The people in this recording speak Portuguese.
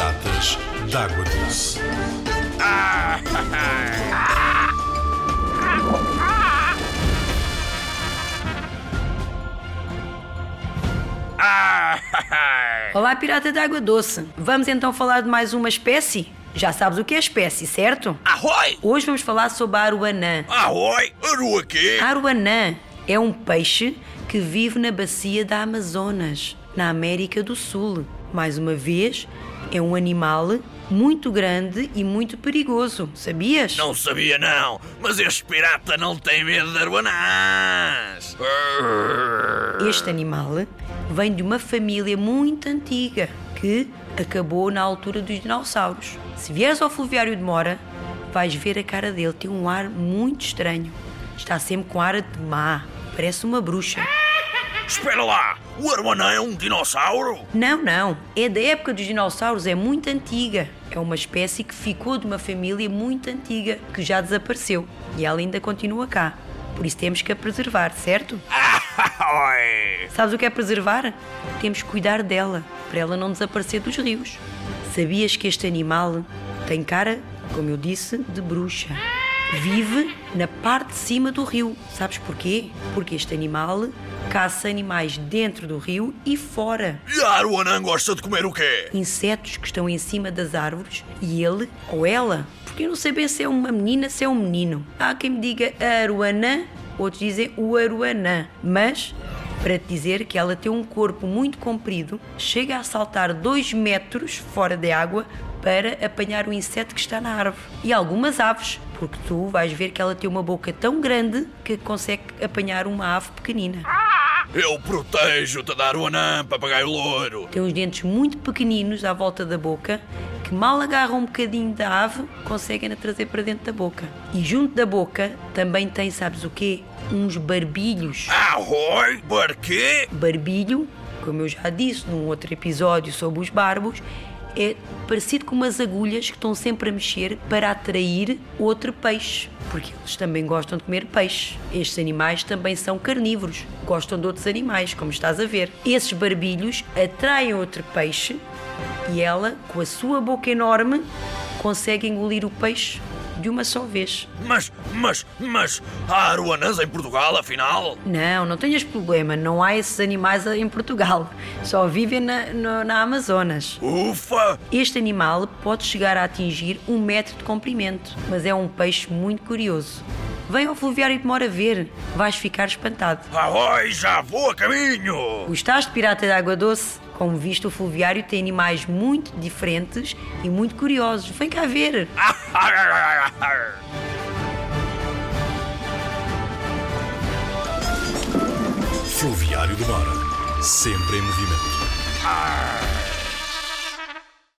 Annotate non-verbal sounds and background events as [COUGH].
Piratas d'Água Doce. Olá, pirata de água doce. Vamos então falar de mais uma espécie? Já sabes o que é espécie, certo? Arroi! Hoje vamos falar sobre a aruanã. Arroi! Aru aqui! A aruanã é um peixe que vive na bacia da Amazonas, na América do Sul. Mais uma vez, é um animal muito grande e muito perigoso, sabias? Não sabia não, mas este pirata não tem medo de aruanãs! Este animal vem de uma família muito antiga que acabou na altura dos dinossauros. Se vieres ao fluviário de Mora, vais ver a cara dele. Tem um ar muito estranho. Está sempre com ar de má. Parece uma bruxa. Espera lá! O aruanã é um dinossauro? Não, não. É da época dos dinossauros, é muito antiga. É uma espécie que ficou de uma família muito antiga, que já desapareceu. E ela ainda continua cá. Por isso temos que a preservar, certo? [LAUGHS] Sabes o que é preservar? Temos que cuidar dela, para ela não desaparecer dos rios. Sabias que este animal tem cara, como eu disse, de bruxa? Vive na parte de cima do rio. Sabes porquê? Porque este animal caça animais dentro do rio e fora. E a aruanã gosta de comer o quê? Insetos que estão em cima das árvores e ele ou ela, porque eu não sei bem se é uma menina, se é um menino. Há quem me diga aruanã, outros dizem o aruanã, mas para te dizer que ela tem um corpo muito comprido, chega a saltar 2 metros fora da água para apanhar o inseto que está na árvore. E algumas aves, porque tu vais ver que ela tem uma boca tão grande que consegue apanhar uma ave pequenina. Eu protejo-te da aruanã, papagaio louro! Tem uns dentes muito pequeninos à volta da boca que mal agarram um bocadinho da ave, conseguem a trazer para dentro da boca. E junto da boca também tem, sabes o quê? Uns barbilhos. Arroi! Barquê? Barbilho, como eu já disse num outro episódio sobre os barbos, é parecido com umas agulhas que estão sempre a mexer para atrair outro peixe, porque eles também gostam de comer peixe. Estes animais também são carnívoros, gostam de outros animais, como estás a ver. Esses barbilhos atraem outro peixe e ela, com a sua boca enorme, consegue engolir o peixe de uma só vez. Mas, mas, mas, há aruanãs em Portugal, afinal? Não, não tenhas problema, não há esses animais em Portugal, só vivem na, no- na Amazonas. Ufa! Este animal pode chegar a atingir um metro de comprimento, mas é um peixe muito curioso. Vem ao fluviário de Mora ver, vais ficar espantado. Arroi, já vou a caminho! Gostaste, Pirata de Água Doce? Como visto, o fluviário tem animais muito diferentes e muito curiosos. Vem cá ver. Fluviário de Mora. Sempre em movimento.